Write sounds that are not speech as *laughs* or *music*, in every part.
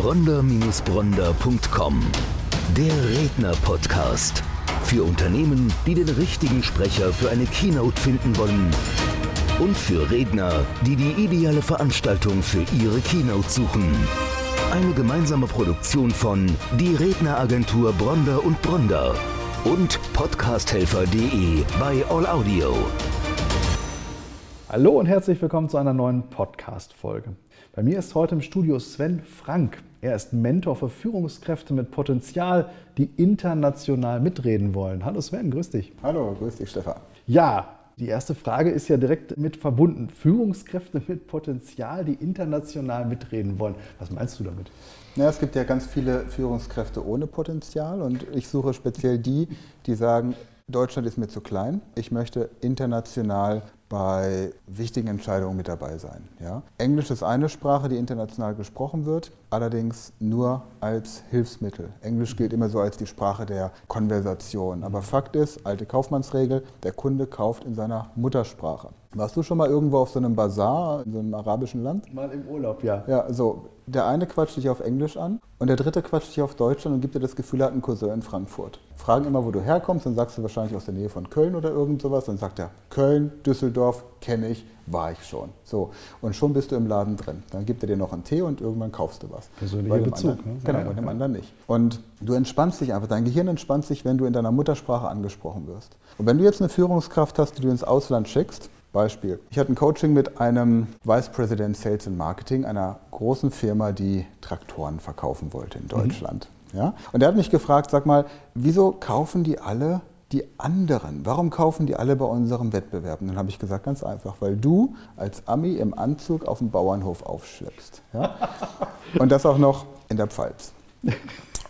bronder-bronder.com. Der Redner-Podcast. Für Unternehmen, die den richtigen Sprecher für eine Keynote finden wollen. Und für Redner, die die ideale Veranstaltung für ihre Keynote suchen. Eine gemeinsame Produktion von Die Redneragentur Bronder und Bronder und podcasthelfer.de bei All Audio. Hallo und herzlich willkommen zu einer neuen Podcast-Folge. Bei mir ist heute im Studio Sven Frank. Er ist Mentor für Führungskräfte mit Potenzial, die international mitreden wollen. Hallo Sven, grüß dich. Hallo, grüß dich Stefan. Ja, die erste Frage ist ja direkt mit verbunden. Führungskräfte mit Potenzial, die international mitreden wollen. Was meinst du damit? Ja, es gibt ja ganz viele Führungskräfte ohne Potenzial und ich suche speziell die, die sagen, Deutschland ist mir zu klein. Ich möchte international bei wichtigen Entscheidungen mit dabei sein. Ja? Englisch ist eine Sprache, die international gesprochen wird, allerdings nur als Hilfsmittel. Englisch gilt immer so als die Sprache der Konversation. Aber Fakt ist, alte Kaufmannsregel, der Kunde kauft in seiner Muttersprache. Warst du schon mal irgendwo auf so einem Bazar in so einem arabischen Land? Mal im Urlaub, ja. Ja, so. Der eine quatscht dich auf Englisch an und der dritte quatscht dich auf Deutsch an und gibt dir das Gefühl, er hat einen Cousin in Frankfurt. Fragen immer, wo du herkommst, dann sagst du wahrscheinlich aus der Nähe von Köln oder irgend sowas. Dann sagt er, Köln, Düsseldorf, kenne ich, war ich schon. So, und schon bist du im Laden drin. Dann gibt er dir noch einen Tee und irgendwann kaufst du was. Persönlicher Bezug. Anderen, ne? Genau, ja, bei dem ja. anderen nicht. Und du entspannst dich einfach. Dein Gehirn entspannt sich, wenn du in deiner Muttersprache angesprochen wirst. Und wenn du jetzt eine Führungskraft hast, die du ins Ausland schickst, Beispiel. Ich hatte ein Coaching mit einem Vice President Sales and Marketing einer großen Firma, die Traktoren verkaufen wollte in Deutschland. Mhm. Ja? Und er hat mich gefragt, sag mal, wieso kaufen die alle die anderen? Warum kaufen die alle bei unserem Wettbewerb? Und dann habe ich gesagt, ganz einfach, weil du als Ami im Anzug auf dem Bauernhof aufschleppst. Ja? *laughs* Und das auch noch in der Pfalz.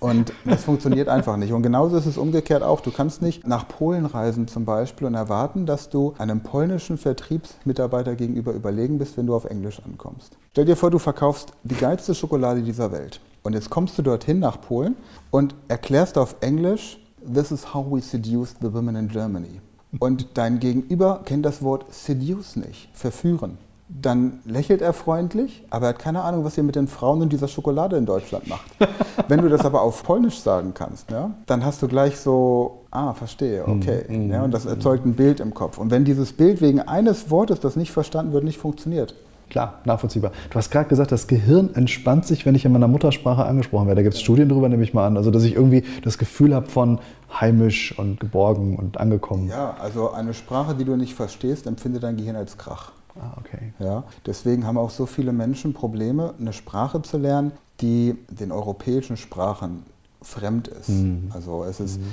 Und das funktioniert einfach nicht. Und genauso ist es umgekehrt auch. Du kannst nicht nach Polen reisen zum Beispiel und erwarten, dass du einem polnischen Vertriebsmitarbeiter gegenüber überlegen bist, wenn du auf Englisch ankommst. Stell dir vor, du verkaufst die geilste Schokolade dieser Welt. Und jetzt kommst du dorthin nach Polen und erklärst auf Englisch, This is how we seduce the women in Germany. Und dein Gegenüber kennt das Wort seduce nicht, verführen dann lächelt er freundlich, aber er hat keine Ahnung, was ihr mit den Frauen und dieser Schokolade in Deutschland macht. *laughs* Wenn du das aber auf Polnisch sagen kannst, ja, dann hast du gleich so, ah, verstehe, mhm, okay. Mm, ja, und das erzeugt ein Bild im Kopf. Und wenn dieses Bild wegen eines Wortes, das nicht verstanden wird, nicht funktioniert, Klar, nachvollziehbar. Du hast gerade gesagt, das Gehirn entspannt sich, wenn ich in meiner Muttersprache angesprochen werde. Da gibt es Studien darüber, nehme ich mal an. Also, dass ich irgendwie das Gefühl habe von heimisch und geborgen und angekommen. Ja, also eine Sprache, die du nicht verstehst, empfindet dein Gehirn als Krach. Ah, okay. Ja, deswegen haben auch so viele Menschen Probleme, eine Sprache zu lernen, die den europäischen Sprachen fremd ist. Mhm. Also es ist, mhm.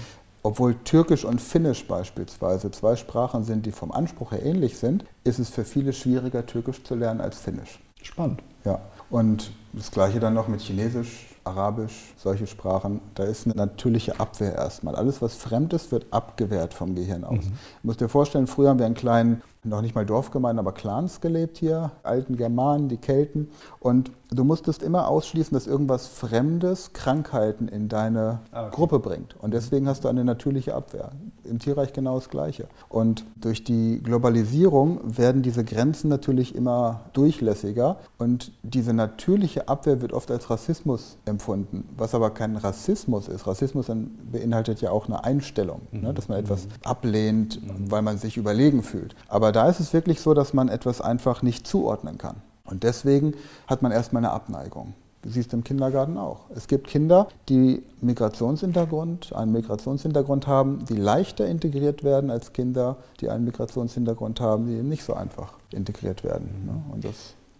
obwohl Türkisch und Finnisch beispielsweise zwei Sprachen sind, die vom Anspruch her ähnlich sind, ist es für viele schwieriger, Türkisch zu lernen als Finnisch. Spannend. Ja, und das gleiche dann noch mit Chinesisch, Arabisch, solche Sprachen. Da ist eine natürliche Abwehr erstmal. Alles, was fremd ist, wird abgewehrt vom Gehirn aus. Mhm. Du musst dir vorstellen, früher haben wir einen kleinen noch nicht mal Dorfgemeinden, aber Clans gelebt hier, alten Germanen, die Kelten. Und du musstest immer ausschließen, dass irgendwas Fremdes Krankheiten in deine ah, okay. Gruppe bringt. Und deswegen hast du eine natürliche Abwehr. Im Tierreich genau das Gleiche. Und durch die Globalisierung werden diese Grenzen natürlich immer durchlässiger. Und diese natürliche Abwehr wird oft als Rassismus empfunden, was aber kein Rassismus ist. Rassismus beinhaltet ja auch eine Einstellung, ne, mhm. ne, dass man etwas mhm. ablehnt, mhm. weil man sich überlegen fühlt. Aber da ist es wirklich so, dass man etwas einfach nicht zuordnen kann. Und deswegen hat man erstmal eine Abneigung. Du siehst im Kindergarten auch. Es gibt Kinder, die Migrationshintergrund, einen Migrationshintergrund haben, die leichter integriert werden als Kinder, die einen Migrationshintergrund haben, die nicht so einfach integriert werden. Ne? Und,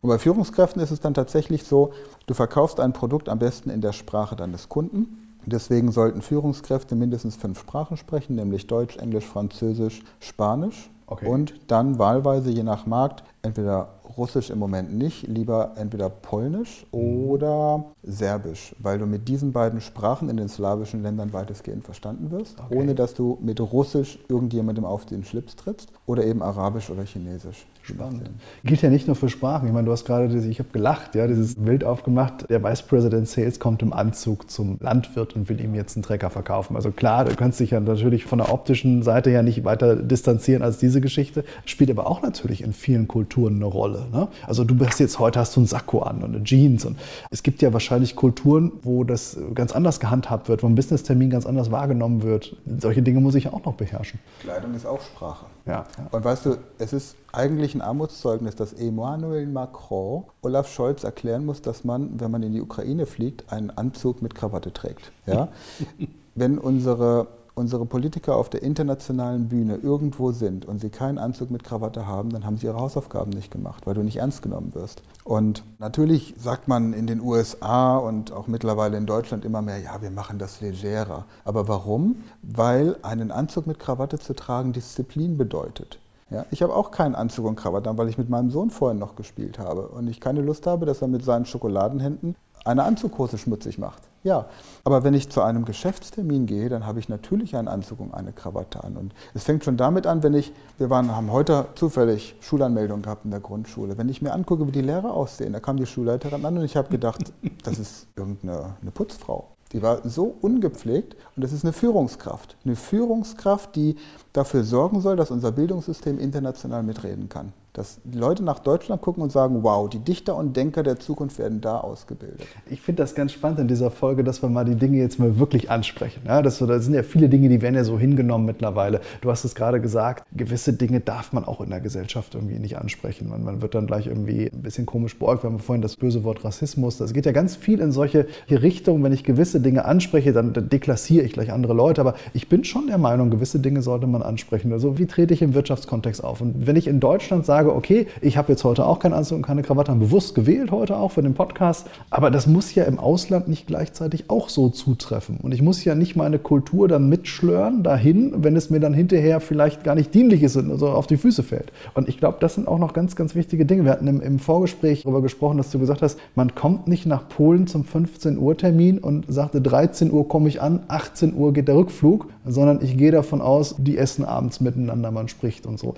und bei Führungskräften ist es dann tatsächlich so, du verkaufst ein Produkt am besten in der Sprache deines Kunden. Deswegen sollten Führungskräfte mindestens fünf Sprachen sprechen, nämlich Deutsch, Englisch, Französisch, Spanisch. Okay. Und dann wahlweise je nach Markt entweder Russisch im Moment nicht, lieber entweder Polnisch mhm. oder Serbisch, weil du mit diesen beiden Sprachen in den slawischen Ländern weitestgehend verstanden wirst, okay. ohne dass du mit Russisch irgendjemandem auf den Schlips trittst oder eben Arabisch oder Chinesisch. Spannend. Gilt ja nicht nur für Sprachen. Ich meine, du hast gerade, ich habe gelacht, ja, dieses Bild aufgemacht. Der Vice President Sales kommt im Anzug zum Landwirt und will ihm jetzt einen Trecker verkaufen. Also klar, du kannst dich ja natürlich von der optischen Seite her nicht weiter distanzieren als diese Geschichte. Spielt aber auch natürlich in vielen Kulturen Kulturen eine Rolle. Ne? Also du bist jetzt heute hast du einen Sakko an und eine Jeans und es gibt ja wahrscheinlich Kulturen, wo das ganz anders gehandhabt wird, wo ein Business-Termin ganz anders wahrgenommen wird. Solche Dinge muss ich auch noch beherrschen. Kleidung ist auch Sprache. Ja, ja. Und weißt du, es ist eigentlich ein Armutszeugnis, dass Emmanuel Macron Olaf Scholz erklären muss, dass man, wenn man in die Ukraine fliegt, einen Anzug mit Krawatte trägt. Ja? *laughs* wenn unsere unsere Politiker auf der internationalen Bühne irgendwo sind und sie keinen Anzug mit Krawatte haben, dann haben sie ihre Hausaufgaben nicht gemacht, weil du nicht ernst genommen wirst. Und natürlich sagt man in den USA und auch mittlerweile in Deutschland immer mehr, ja, wir machen das legerer. Aber warum? Weil einen Anzug mit Krawatte zu tragen Disziplin bedeutet. Ja, ich habe auch keinen Anzug und Krawatte weil ich mit meinem Sohn vorhin noch gespielt habe und ich keine Lust habe, dass er mit seinen Schokoladenhänden eine Anzughose schmutzig macht. Ja, aber wenn ich zu einem Geschäftstermin gehe, dann habe ich natürlich einen Anzug und eine Krawatte an. Und es fängt schon damit an, wenn ich, wir waren, haben heute zufällig Schulanmeldung gehabt in der Grundschule. Wenn ich mir angucke, wie die Lehrer aussehen, da kam die Schulleiterin an und ich habe gedacht, *laughs* das ist irgendeine eine Putzfrau. Die war so ungepflegt und das ist eine Führungskraft. Eine Führungskraft, die dafür sorgen soll, dass unser Bildungssystem international mitreden kann dass Leute nach Deutschland gucken und sagen, wow, die Dichter und Denker der Zukunft werden da ausgebildet. Ich finde das ganz spannend in dieser Folge, dass wir mal die Dinge jetzt mal wirklich ansprechen. Ja, das, das sind ja viele Dinge, die werden ja so hingenommen mittlerweile. Du hast es gerade gesagt, gewisse Dinge darf man auch in der Gesellschaft irgendwie nicht ansprechen. Man, man wird dann gleich irgendwie ein bisschen komisch beäugt. Wir haben vorhin das böse Wort Rassismus. Das geht ja ganz viel in solche Richtungen. Wenn ich gewisse Dinge anspreche, dann, deklassiere ich gleich andere Leute. Aber ich bin schon der Meinung, gewisse Dinge sollte man ansprechen. Also wie trete ich im Wirtschaftskontext auf? Und wenn ich in Deutschland sage, sage, okay, ich habe jetzt heute auch keinen Anzug und keine Krawatte, haben bewusst gewählt heute auch für den Podcast, aber das muss ja im Ausland nicht gleichzeitig auch so zutreffen. Und ich muss ja nicht meine Kultur dann mitschlören dahin, wenn es mir dann hinterher vielleicht gar nicht dienlich ist und so auf die Füße fällt. Und ich glaube, das sind auch noch ganz, ganz wichtige Dinge. Wir hatten im, im Vorgespräch darüber gesprochen, dass du gesagt hast, man kommt nicht nach Polen zum 15 Uhr Termin und sagte, 13 Uhr komme ich an, 18 Uhr geht der Rückflug, sondern ich gehe davon aus, die essen abends miteinander, man spricht und so.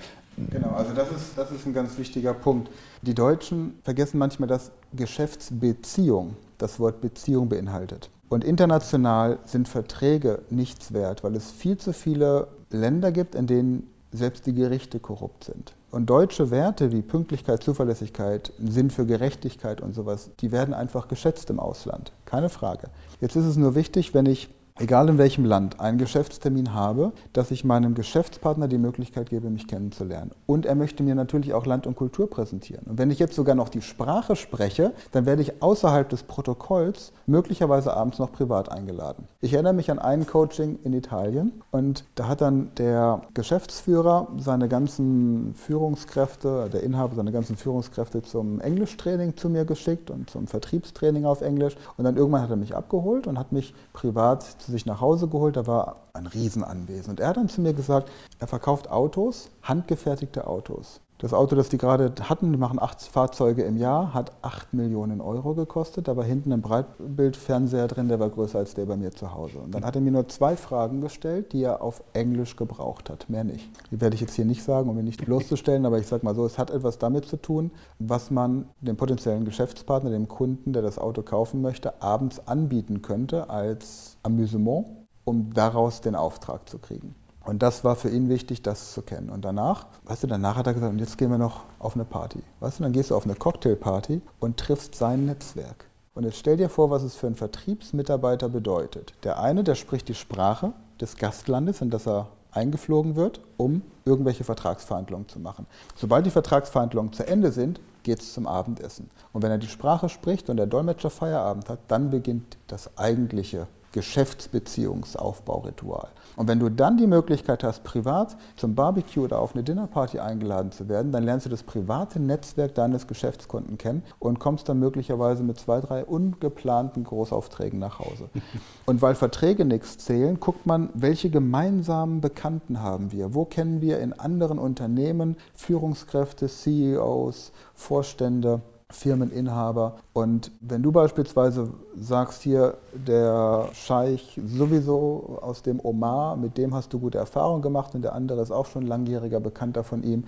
Genau, also das ist, das ist ein ganz wichtiger Punkt. Die Deutschen vergessen manchmal, dass Geschäftsbeziehung das Wort Beziehung beinhaltet. Und international sind Verträge nichts wert, weil es viel zu viele Länder gibt, in denen selbst die Gerichte korrupt sind. Und deutsche Werte wie Pünktlichkeit, Zuverlässigkeit, Sinn für Gerechtigkeit und sowas, die werden einfach geschätzt im Ausland. Keine Frage. Jetzt ist es nur wichtig, wenn ich egal in welchem Land, einen Geschäftstermin habe, dass ich meinem Geschäftspartner die Möglichkeit gebe, mich kennenzulernen. Und er möchte mir natürlich auch Land und Kultur präsentieren. Und wenn ich jetzt sogar noch die Sprache spreche, dann werde ich außerhalb des Protokolls möglicherweise abends noch privat eingeladen. Ich erinnere mich an ein Coaching in Italien und da hat dann der Geschäftsführer seine ganzen Führungskräfte, der Inhaber seine ganzen Führungskräfte zum Englischtraining zu mir geschickt und zum Vertriebstraining auf Englisch. Und dann irgendwann hat er mich abgeholt und hat mich privat zu sich nach Hause geholt. Da war ein Riesenanwesen. Und er hat dann zu mir gesagt, er verkauft Autos, handgefertigte Autos. Das Auto, das die gerade hatten, die machen acht Fahrzeuge im Jahr, hat acht Millionen Euro gekostet. Da war hinten ein Breitbildfernseher drin, der war größer als der bei mir zu Hause. Und dann hat er mir nur zwei Fragen gestellt, die er auf Englisch gebraucht hat, mehr nicht. Die werde ich jetzt hier nicht sagen, um ihn nicht bloßzustellen, aber ich sage mal so, es hat etwas damit zu tun, was man dem potenziellen Geschäftspartner, dem Kunden, der das Auto kaufen möchte, abends anbieten könnte als Amüsement, um daraus den Auftrag zu kriegen. Und das war für ihn wichtig, das zu kennen. Und danach, weißt du, danach hat er gesagt, und jetzt gehen wir noch auf eine Party. Weißt du, dann gehst du auf eine Cocktailparty und triffst sein Netzwerk. Und jetzt stell dir vor, was es für einen Vertriebsmitarbeiter bedeutet. Der eine, der spricht die Sprache des Gastlandes, in das er eingeflogen wird, um irgendwelche Vertragsverhandlungen zu machen. Sobald die Vertragsverhandlungen zu Ende sind, geht es zum Abendessen. Und wenn er die Sprache spricht und der Dolmetscher Feierabend hat, dann beginnt das eigentliche Geschäftsbeziehungsaufbauritual. Und wenn du dann die Möglichkeit hast, privat zum Barbecue oder auf eine Dinnerparty eingeladen zu werden, dann lernst du das private Netzwerk deines Geschäftskunden kennen und kommst dann möglicherweise mit zwei, drei ungeplanten Großaufträgen nach Hause. *laughs* Und weil Verträge nichts zählen, guckt man, welche gemeinsamen Bekannten haben wir? Wo kennen wir in anderen Unternehmen Führungskräfte, CEOs, Vorstände? Firmeninhaber. Und wenn du beispielsweise sagst, hier der Scheich sowieso aus dem Omar, mit dem hast du gute Erfahrungen gemacht und der andere ist auch schon langjähriger Bekannter von ihm,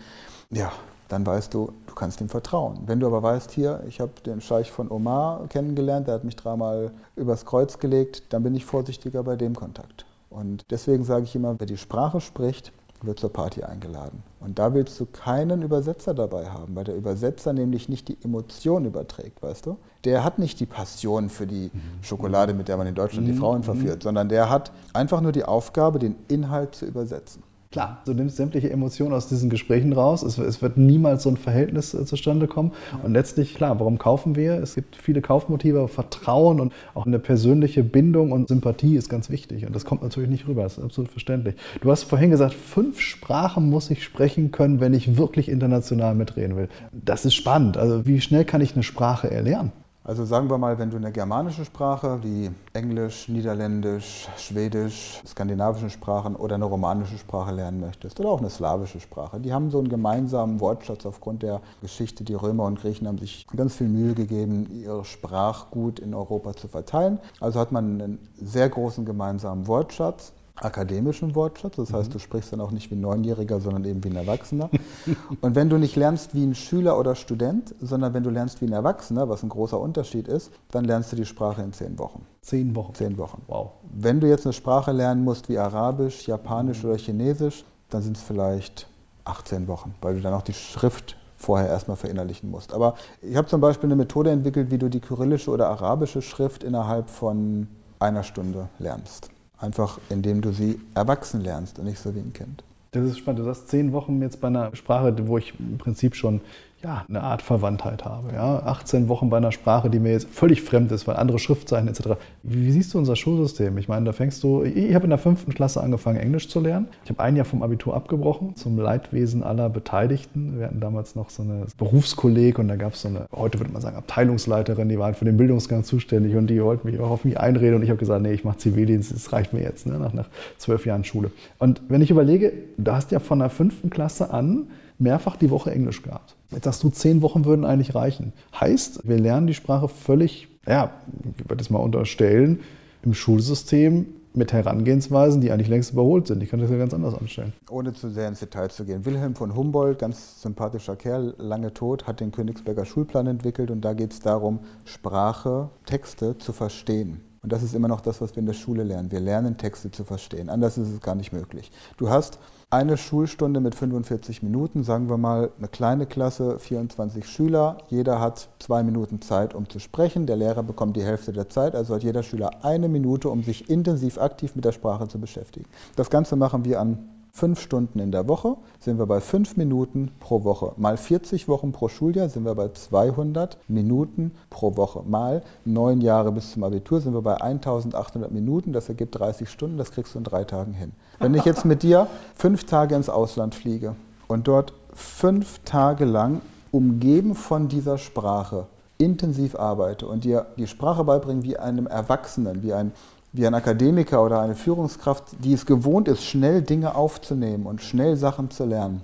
ja, dann weißt du, du kannst ihm vertrauen. Wenn du aber weißt, hier, ich habe den Scheich von Omar kennengelernt, der hat mich dreimal übers Kreuz gelegt, dann bin ich vorsichtiger bei dem Kontakt. Und deswegen sage ich immer, wer die Sprache spricht, wird zur Party eingeladen. Und da willst du keinen Übersetzer dabei haben, weil der Übersetzer nämlich nicht die Emotion überträgt, weißt du? Der hat nicht die Passion für die Schokolade, mit der man in Deutschland die Frauen verführt, sondern der hat einfach nur die Aufgabe, den Inhalt zu übersetzen. Klar, du nimmst sämtliche Emotionen aus diesen Gesprächen raus. Es, es wird niemals so ein Verhältnis äh, zustande kommen. Und letztlich, klar, warum kaufen wir? Es gibt viele Kaufmotive, Vertrauen und auch eine persönliche Bindung und Sympathie ist ganz wichtig. Und das kommt natürlich nicht rüber, das ist absolut verständlich. Du hast vorhin gesagt, fünf Sprachen muss ich sprechen können, wenn ich wirklich international mitreden will. Das ist spannend. Also wie schnell kann ich eine Sprache erlernen? Also sagen wir mal, wenn du eine germanische Sprache wie Englisch, Niederländisch, Schwedisch, skandinavische Sprachen oder eine romanische Sprache lernen möchtest oder auch eine slawische Sprache, die haben so einen gemeinsamen Wortschatz aufgrund der Geschichte. Die Römer und Griechen haben sich ganz viel Mühe gegeben, ihr Sprachgut in Europa zu verteilen. Also hat man einen sehr großen gemeinsamen Wortschatz akademischen Wortschatz. Das heißt, du sprichst dann auch nicht wie ein Neunjähriger, sondern eben wie ein Erwachsener. *laughs* Und wenn du nicht lernst wie ein Schüler oder Student, sondern wenn du lernst wie ein Erwachsener, was ein großer Unterschied ist, dann lernst du die Sprache in zehn Wochen. Zehn Wochen? Zehn Wochen. Wow. Wenn du jetzt eine Sprache lernen musst wie Arabisch, Japanisch oder Chinesisch, dann sind es vielleicht 18 Wochen, weil du dann auch die Schrift vorher erstmal verinnerlichen musst. Aber ich habe zum Beispiel eine Methode entwickelt, wie du die kyrillische oder arabische Schrift innerhalb von einer Stunde lernst. Einfach indem du sie erwachsen lernst und nicht so wie ein Kind. Das ist spannend. Du hast zehn Wochen jetzt bei einer Sprache, wo ich im Prinzip schon ja, eine Art Verwandtheit habe. Ja? 18 Wochen bei einer Sprache, die mir jetzt völlig fremd ist, weil andere Schriftzeichen etc. Wie, wie siehst du unser Schulsystem? Ich meine, da fängst du, ich, ich habe in der fünften Klasse angefangen, Englisch zu lernen. Ich habe ein Jahr vom Abitur abgebrochen, zum Leidwesen aller Beteiligten. Wir hatten damals noch so eine Berufskolleg und da gab es so eine, heute würde man sagen, Abteilungsleiterin, die war für den Bildungsgang zuständig und die wollten mich auch auf mich einreden und ich habe gesagt, nee, ich mache Zivildienst, das reicht mir jetzt, ne? nach, nach zwölf Jahren Schule. Und wenn ich überlege, du hast ja von der fünften Klasse an mehrfach die Woche Englisch gehabt. Jetzt sagst du, zehn Wochen würden eigentlich reichen. Heißt, wir lernen die Sprache völlig, ja, ich würde das mal unterstellen, im Schulsystem mit Herangehensweisen, die eigentlich längst überholt sind. Ich kann das ja ganz anders anstellen. Ohne zu sehr ins Detail zu gehen. Wilhelm von Humboldt, ganz sympathischer Kerl, lange tot, hat den Königsberger Schulplan entwickelt und da geht es darum, Sprache, Texte zu verstehen. Und das ist immer noch das, was wir in der Schule lernen. Wir lernen Texte zu verstehen. Anders ist es gar nicht möglich. Du hast eine Schulstunde mit 45 Minuten, sagen wir mal eine kleine Klasse, 24 Schüler. Jeder hat zwei Minuten Zeit, um zu sprechen. Der Lehrer bekommt die Hälfte der Zeit, also hat jeder Schüler eine Minute, um sich intensiv aktiv mit der Sprache zu beschäftigen. Das Ganze machen wir an fünf Stunden in der Woche, sind wir bei fünf Minuten pro Woche. Mal 40 Wochen pro Schuljahr sind wir bei 200 Minuten pro Woche. Mal neun Jahre bis zum Abitur sind wir bei 1800 Minuten. Das ergibt 30 Stunden. Das kriegst du in drei Tagen hin. Wenn ich jetzt mit dir fünf Tage ins Ausland fliege und dort fünf Tage lang umgeben von dieser Sprache intensiv arbeite und dir die Sprache beibringe wie einem Erwachsenen, wie ein wie ein Akademiker oder eine Führungskraft, die es gewohnt ist, schnell Dinge aufzunehmen und schnell Sachen zu lernen.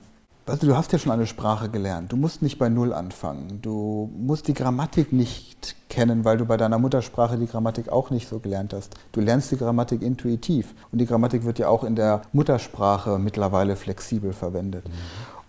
Also du hast ja schon eine Sprache gelernt. Du musst nicht bei Null anfangen. Du musst die Grammatik nicht kennen, weil du bei deiner Muttersprache die Grammatik auch nicht so gelernt hast. Du lernst die Grammatik intuitiv. Und die Grammatik wird ja auch in der Muttersprache mittlerweile flexibel verwendet. Mhm.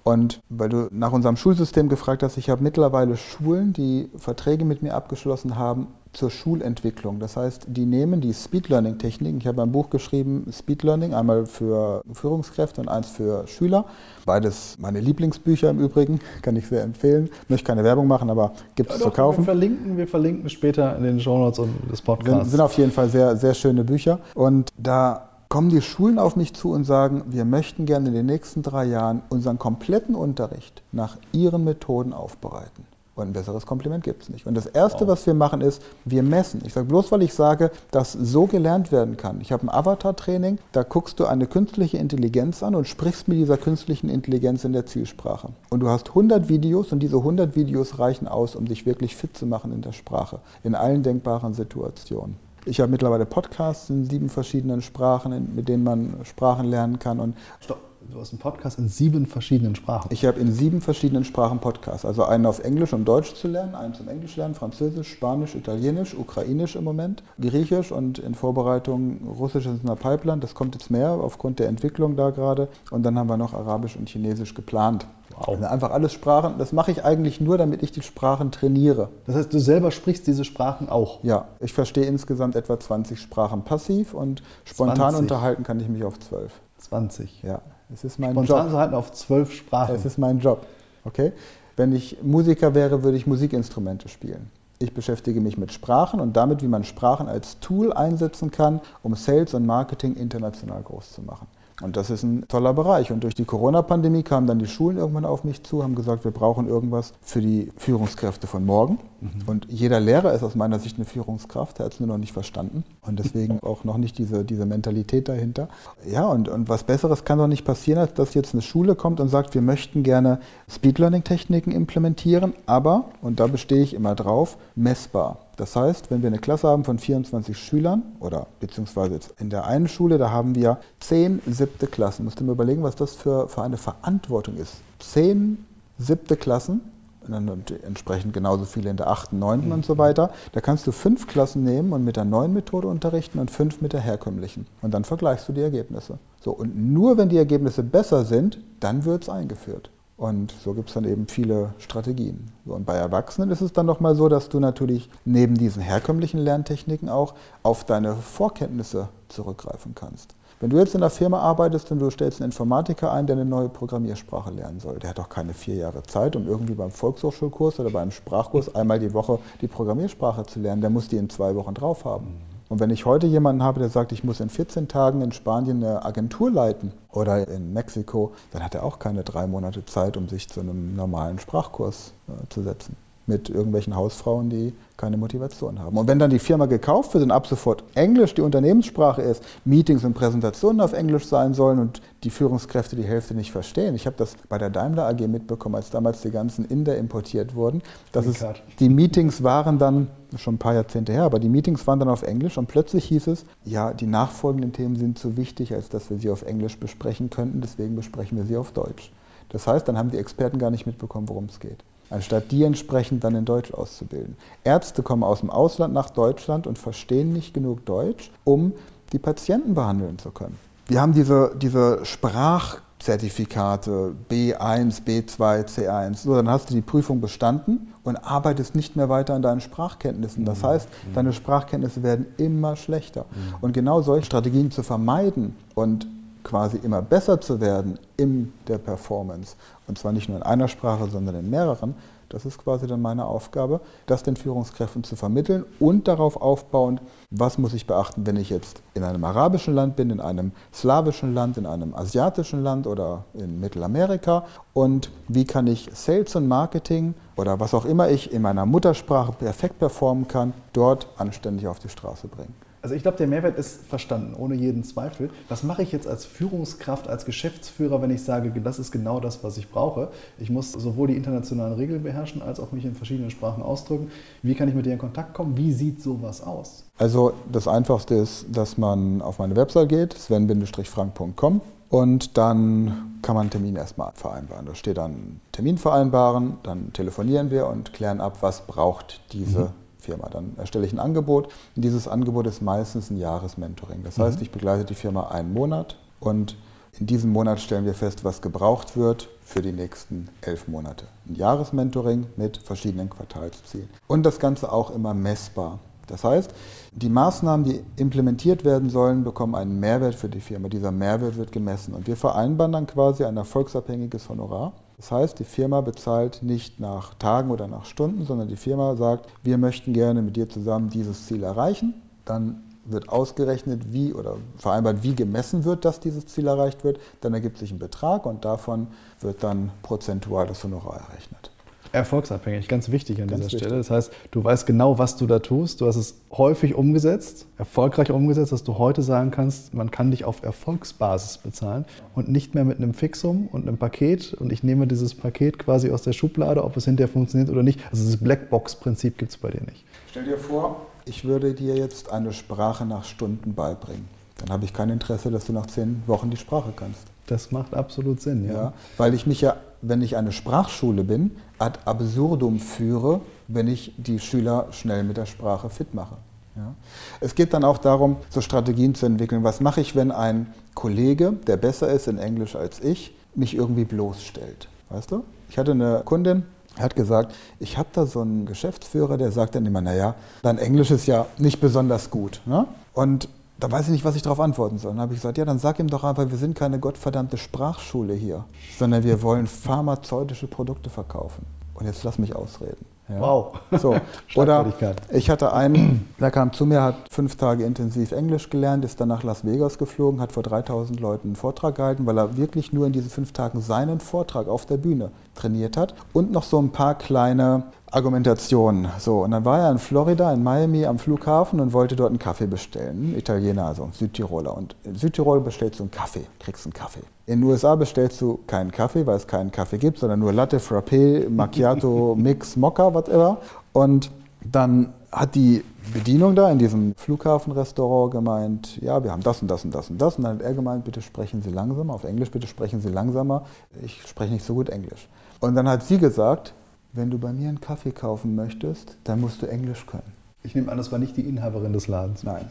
Und weil du nach unserem Schulsystem gefragt hast, ich habe mittlerweile Schulen, die Verträge mit mir abgeschlossen haben zur Schulentwicklung. Das heißt, die nehmen die Speed Learning Techniken. Ich habe ein Buch geschrieben, Speed Learning, einmal für Führungskräfte und eins für Schüler. Beides meine Lieblingsbücher im Übrigen, *laughs* kann ich sehr empfehlen. Ich möchte keine Werbung machen, aber gibt es ja, zu kaufen. Wir verlinken, wir verlinken später in den Show Notes und des Podcasts. Sind, sind auf jeden Fall sehr, sehr schöne Bücher. Und da kommen die Schulen auf mich zu und sagen, wir möchten gerne in den nächsten drei Jahren unseren kompletten Unterricht nach ihren Methoden aufbereiten. Und ein besseres Kompliment gibt es nicht. Und das Erste, wow. was wir machen, ist, wir messen. Ich sage bloß, weil ich sage, dass so gelernt werden kann. Ich habe ein Avatar-Training, da guckst du eine künstliche Intelligenz an und sprichst mit dieser künstlichen Intelligenz in der Zielsprache. Und du hast 100 Videos und diese 100 Videos reichen aus, um dich wirklich fit zu machen in der Sprache, in allen denkbaren Situationen. Ich habe mittlerweile Podcasts in sieben verschiedenen Sprachen, mit denen man Sprachen lernen kann. Und Stopp. Du hast einen Podcast in sieben verschiedenen Sprachen. Ich habe in sieben verschiedenen Sprachen Podcasts. Also einen auf Englisch, um Deutsch zu lernen, einen zum Englisch lernen, Französisch, Spanisch, Italienisch, Ukrainisch im Moment, Griechisch und in Vorbereitung Russisch ist in der Pipeline. Das kommt jetzt mehr aufgrund der Entwicklung da gerade. Und dann haben wir noch Arabisch und Chinesisch geplant. Wow. Also einfach alles Sprachen. Das mache ich eigentlich nur, damit ich die Sprachen trainiere. Das heißt, du selber sprichst diese Sprachen auch? Ja, ich verstehe insgesamt etwa 20 Sprachen passiv und spontan 20. unterhalten kann ich mich auf zwölf. 20. Ja, es ist mein Spontan Job. zu halten auf zwölf Sprachen. Es ist mein Job. Okay? Wenn ich Musiker wäre, würde ich Musikinstrumente spielen. Ich beschäftige mich mit Sprachen und damit, wie man Sprachen als Tool einsetzen kann, um Sales und Marketing international groß zu machen. Und das ist ein toller Bereich. Und durch die Corona-Pandemie kamen dann die Schulen irgendwann auf mich zu, haben gesagt, wir brauchen irgendwas für die Führungskräfte von morgen. Mhm. Und jeder Lehrer ist aus meiner Sicht eine Führungskraft, er hat es nur noch nicht verstanden. Und deswegen *laughs* auch noch nicht diese, diese Mentalität dahinter. Ja, und, und was Besseres kann doch nicht passieren, als dass jetzt eine Schule kommt und sagt, wir möchten gerne Speed-Learning-Techniken implementieren, aber, und da bestehe ich immer drauf, messbar. Das heißt, wenn wir eine Klasse haben von 24 Schülern oder beziehungsweise in der einen Schule, da haben wir zehn siebte Klassen. Musst du mir überlegen, was das für, für eine Verantwortung ist. Zehn siebte Klassen und dann entsprechend genauso viele in der achten, neunten und so weiter. Da kannst du fünf Klassen nehmen und mit der neuen Methode unterrichten und fünf mit der herkömmlichen. Und dann vergleichst du die Ergebnisse. So, und nur wenn die Ergebnisse besser sind, dann wird es eingeführt. Und so gibt es dann eben viele Strategien. Und bei Erwachsenen ist es dann nochmal so, dass du natürlich neben diesen herkömmlichen Lerntechniken auch auf deine Vorkenntnisse zurückgreifen kannst. Wenn du jetzt in einer Firma arbeitest und du stellst einen Informatiker ein, der eine neue Programmiersprache lernen soll, der hat doch keine vier Jahre Zeit, um irgendwie beim Volkshochschulkurs oder beim Sprachkurs einmal die Woche die Programmiersprache zu lernen. Der muss die in zwei Wochen drauf haben. Und wenn ich heute jemanden habe, der sagt, ich muss in 14 Tagen in Spanien eine Agentur leiten oder in Mexiko, dann hat er auch keine drei Monate Zeit, um sich zu einem normalen Sprachkurs äh, zu setzen mit irgendwelchen Hausfrauen, die keine Motivation haben. Und wenn dann die Firma gekauft wird und ab sofort Englisch die Unternehmenssprache ist, Meetings und Präsentationen auf Englisch sein sollen und die Führungskräfte die Hälfte nicht verstehen. Ich habe das bei der Daimler AG mitbekommen, als damals die ganzen Inder importiert wurden, dass es, die Meetings waren dann schon ein paar Jahrzehnte her, aber die Meetings waren dann auf Englisch und plötzlich hieß es, ja, die nachfolgenden Themen sind zu wichtig, als dass wir sie auf Englisch besprechen könnten, deswegen besprechen wir sie auf Deutsch. Das heißt, dann haben die Experten gar nicht mitbekommen, worum es geht anstatt die entsprechend dann in Deutsch auszubilden. Ärzte kommen aus dem Ausland nach Deutschland und verstehen nicht genug Deutsch, um die Patienten behandeln zu können. Wir haben diese, diese Sprachzertifikate B1, B2, C1. So, dann hast du die Prüfung bestanden und arbeitest nicht mehr weiter an deinen Sprachkenntnissen. Das mhm. heißt, deine Sprachkenntnisse werden immer schlechter. Mhm. Und genau solche Strategien zu vermeiden und quasi immer besser zu werden in der Performance. Und zwar nicht nur in einer Sprache, sondern in mehreren. Das ist quasi dann meine Aufgabe, das den Führungskräften zu vermitteln und darauf aufbauend, was muss ich beachten, wenn ich jetzt in einem arabischen Land bin, in einem slawischen Land, in einem asiatischen Land oder in Mittelamerika und wie kann ich Sales und Marketing oder was auch immer ich in meiner Muttersprache perfekt performen kann, dort anständig auf die Straße bringen. Also ich glaube, der Mehrwert ist verstanden, ohne jeden Zweifel. Was mache ich jetzt als Führungskraft, als Geschäftsführer, wenn ich sage, das ist genau das, was ich brauche? Ich muss sowohl die internationalen Regeln beherrschen, als auch mich in verschiedenen Sprachen ausdrücken. Wie kann ich mit dir in Kontakt kommen? Wie sieht sowas aus? Also das Einfachste ist, dass man auf meine Website geht, sven-frank.com und dann kann man einen Termin erstmal vereinbaren. Da steht dann Termin vereinbaren, dann telefonieren wir und klären ab, was braucht diese mhm. Firma. Dann erstelle ich ein Angebot. Und dieses Angebot ist meistens ein Jahresmentoring. Das heißt, mhm. ich begleite die Firma einen Monat und in diesem Monat stellen wir fest, was gebraucht wird für die nächsten elf Monate. Ein Jahresmentoring mit verschiedenen Quartalszielen. Und das Ganze auch immer messbar. Das heißt, die Maßnahmen, die implementiert werden sollen, bekommen einen Mehrwert für die Firma. Dieser Mehrwert wird gemessen. Und wir vereinbaren dann quasi ein erfolgsabhängiges Honorar. Das heißt, die Firma bezahlt nicht nach Tagen oder nach Stunden, sondern die Firma sagt, wir möchten gerne mit dir zusammen dieses Ziel erreichen. Dann wird ausgerechnet, wie oder vereinbart, wie gemessen wird, dass dieses Ziel erreicht wird. Dann ergibt sich ein Betrag und davon wird dann prozentual das Honorar errechnet. Erfolgsabhängig, ganz wichtig an ganz dieser wichtig. Stelle. Das heißt, du weißt genau, was du da tust. Du hast es häufig umgesetzt, erfolgreich umgesetzt, dass du heute sagen kannst, man kann dich auf Erfolgsbasis bezahlen und nicht mehr mit einem Fixum und einem Paket. Und ich nehme dieses Paket quasi aus der Schublade, ob es hinterher funktioniert oder nicht. Also das Blackbox-Prinzip gibt es bei dir nicht. Stell dir vor, ich würde dir jetzt eine Sprache nach Stunden beibringen. Dann habe ich kein Interesse, dass du nach zehn Wochen die Sprache kannst. Das macht absolut Sinn, ja. ja. Weil ich mich ja, wenn ich eine Sprachschule bin, ad absurdum führe, wenn ich die Schüler schnell mit der Sprache fit mache. Ja. Es geht dann auch darum, so Strategien zu entwickeln. Was mache ich, wenn ein Kollege, der besser ist in Englisch als ich, mich irgendwie bloßstellt? Weißt du? Ich hatte eine Kundin, hat gesagt, ich habe da so einen Geschäftsführer, der sagt dann immer, naja, dein Englisch ist ja nicht besonders gut. Ne? Und da weiß ich nicht, was ich darauf antworten soll. Dann habe ich gesagt, ja, dann sag ihm doch einfach, wir sind keine gottverdammte Sprachschule hier, sondern wir wollen pharmazeutische Produkte verkaufen. Und jetzt lass mich ausreden. Ja. Wow. So. *laughs* Oder ich hatte einen, der kam zu mir, hat fünf Tage intensiv Englisch gelernt, ist dann nach Las Vegas geflogen, hat vor 3000 Leuten einen Vortrag gehalten, weil er wirklich nur in diesen fünf Tagen seinen Vortrag auf der Bühne trainiert hat und noch so ein paar kleine Argumentationen. So, und dann war er in Florida, in Miami am Flughafen und wollte dort einen Kaffee bestellen. Italiener, also Südtiroler. Und in Südtirol bestellst du einen Kaffee, kriegst einen Kaffee. In den USA bestellst du keinen Kaffee, weil es keinen Kaffee gibt, sondern nur Latte, Frappé, Macchiato, *laughs* Mix, Mokka, whatever. Und dann hat die Bedienung da in diesem Flughafenrestaurant gemeint, ja, wir haben das und das und das und das. Und dann hat er gemeint, bitte sprechen Sie langsamer, auf Englisch, bitte sprechen Sie langsamer. Ich spreche nicht so gut Englisch. Und dann hat sie gesagt, wenn du bei mir einen Kaffee kaufen möchtest, dann musst du Englisch können. Ich nehme an, das war nicht die Inhaberin des Ladens. Nein.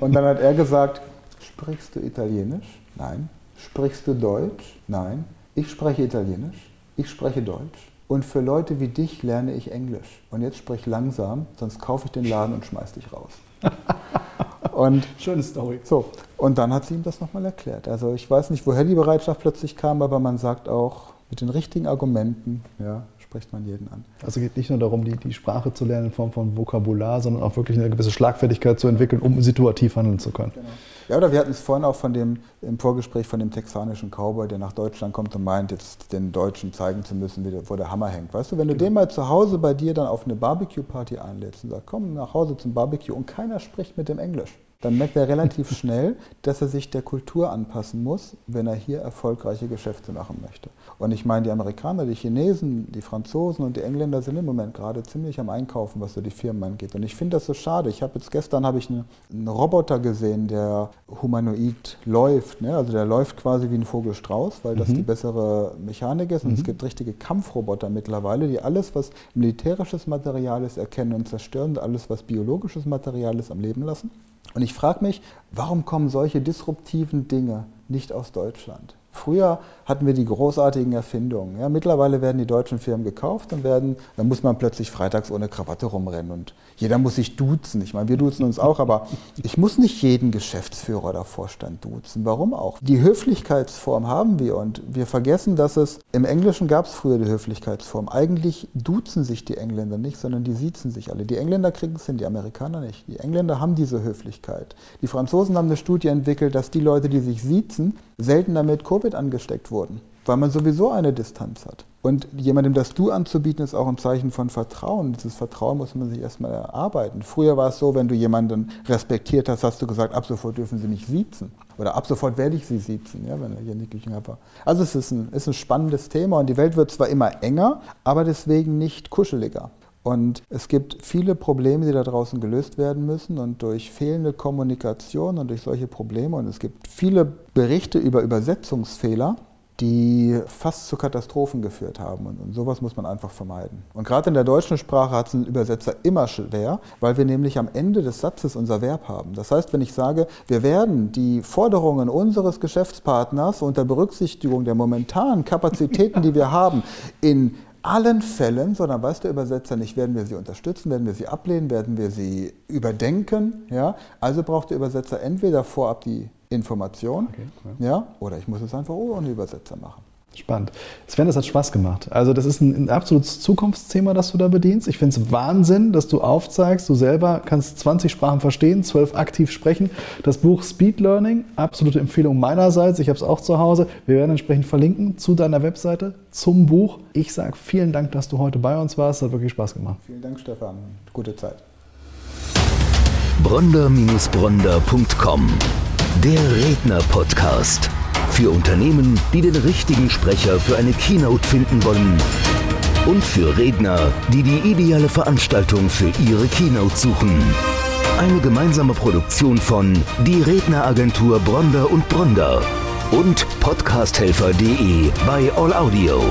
Und dann hat er gesagt, sprichst du Italienisch? Nein. Sprichst du Deutsch? Nein. Ich spreche Italienisch. Ich spreche Deutsch. Und für Leute wie dich lerne ich Englisch. Und jetzt sprich langsam, sonst kaufe ich den Laden und schmeiß dich raus. *laughs* Und, Schöne Story. So, und dann hat sie ihm das nochmal erklärt. Also ich weiß nicht, woher die Bereitschaft plötzlich kam, aber man sagt auch, mit den richtigen Argumenten ja, spricht man jeden an. Also es geht nicht nur darum, die, die Sprache zu lernen in Form von Vokabular, sondern auch wirklich eine gewisse Schlagfertigkeit zu entwickeln, um situativ handeln zu können. Genau. Ja, oder wir hatten es vorhin auch von dem, im Vorgespräch von dem texanischen Cowboy, der nach Deutschland kommt und meint, jetzt den Deutschen zeigen zu müssen, wie der, wo der Hammer hängt. Weißt du, wenn du genau. den mal zu Hause bei dir dann auf eine Barbecue-Party einlädst und sagst, komm nach Hause zum Barbecue und keiner spricht mit dem Englisch, dann merkt er relativ *laughs* schnell, dass er sich der Kultur anpassen muss, wenn er hier erfolgreiche Geschäfte machen möchte. Und ich meine, die Amerikaner, die Chinesen, die Franzosen und die Engländer sind im Moment gerade ziemlich am Einkaufen, was so die Firmen angeht. Und ich finde das so schade. Ich habe jetzt gestern habe ich einen, einen, Roboter gesehen, der humanoid läuft. Ne? Also der läuft quasi wie ein Vogelstrauß, weil das mhm. die bessere Mechanik ist. Und mhm. es gibt richtige Kampfroboter mittlerweile, die alles, was militärisches Material ist, erkennen und zerstören und alles, was biologisches Material ist, am Leben lassen. Und ich frage mich, warum kommen solche disruptiven Dinge nicht aus Deutschland? Früher hatten wir die großartigen Erfindungen. Ja, mittlerweile werden die deutschen Firmen gekauft und werden, dann muss man plötzlich freitags ohne Krawatte rumrennen und jeder muss sich duzen. Ich meine, wir duzen uns auch, aber ich muss nicht jeden Geschäftsführer oder Vorstand duzen. Warum auch? Die Höflichkeitsform haben wir und wir vergessen, dass es im Englischen gab es früher die Höflichkeitsform. Eigentlich duzen sich die Engländer nicht, sondern die siezen sich alle. Die Engländer kriegen es hin, die Amerikaner nicht. Die Engländer haben diese Höflichkeit. Die Franzosen haben eine Studie entwickelt, dass die Leute, die sich siezen, seltener mit Covid angesteckt wurden, weil man sowieso eine Distanz hat. Und jemandem das Du anzubieten, ist auch ein Zeichen von Vertrauen. Dieses Vertrauen muss man sich erstmal erarbeiten. Früher war es so, wenn du jemanden respektiert hast, hast du gesagt, ab sofort dürfen sie mich siezen. Oder ab sofort werde ich sie siezen, ja, wenn er hier nicht war. Also es ist ein, ist ein spannendes Thema und die Welt wird zwar immer enger, aber deswegen nicht kuscheliger. Und es gibt viele Probleme, die da draußen gelöst werden müssen. Und durch fehlende Kommunikation und durch solche Probleme, und es gibt viele Berichte über Übersetzungsfehler, die fast zu Katastrophen geführt haben. Und, und, sowas muss man einfach vermeiden. Und gerade in der deutschen Sprache hat es ein Übersetzer immer schwer, weil wir nämlich am Ende des Satzes unser Verb haben. Das heißt, wenn ich sage, wir werden die Forderungen unseres Geschäftspartners unter Berücksichtigung der momentanen Kapazitäten, die wir haben, in allen Fällen, sondern weiß der Übersetzer nicht, werden wir sie unterstützen, werden wir sie ablehnen, werden wir sie überdenken. Ja? Also braucht der Übersetzer entweder vorab die Information, okay, cool. ja, oder ich muss es einfach ohne Übersetzer machen. Spannend. Sven, das hat Spaß gemacht. Also das ist ein, ein absolutes Zukunftsthema, das du da bedienst. Ich finde es Wahnsinn, dass du aufzeigst, du selber kannst 20 Sprachen verstehen, 12 aktiv sprechen. Das Buch Speed Learning, absolute Empfehlung meinerseits. Ich habe es auch zu Hause. Wir werden entsprechend verlinken zu deiner Webseite, zum Buch. Ich sage vielen Dank, dass du heute bei uns warst. Es hat wirklich Spaß gemacht. Vielen Dank, Stefan. Gute Zeit. Bronder-Bronder.com Der Redner-Podcast. Für Unternehmen, die den richtigen Sprecher für eine Keynote finden wollen. Und für Redner, die die ideale Veranstaltung für ihre Keynote suchen. Eine gemeinsame Produktion von Die Redneragentur Bronder und Bronder und podcasthelfer.de bei All Audio.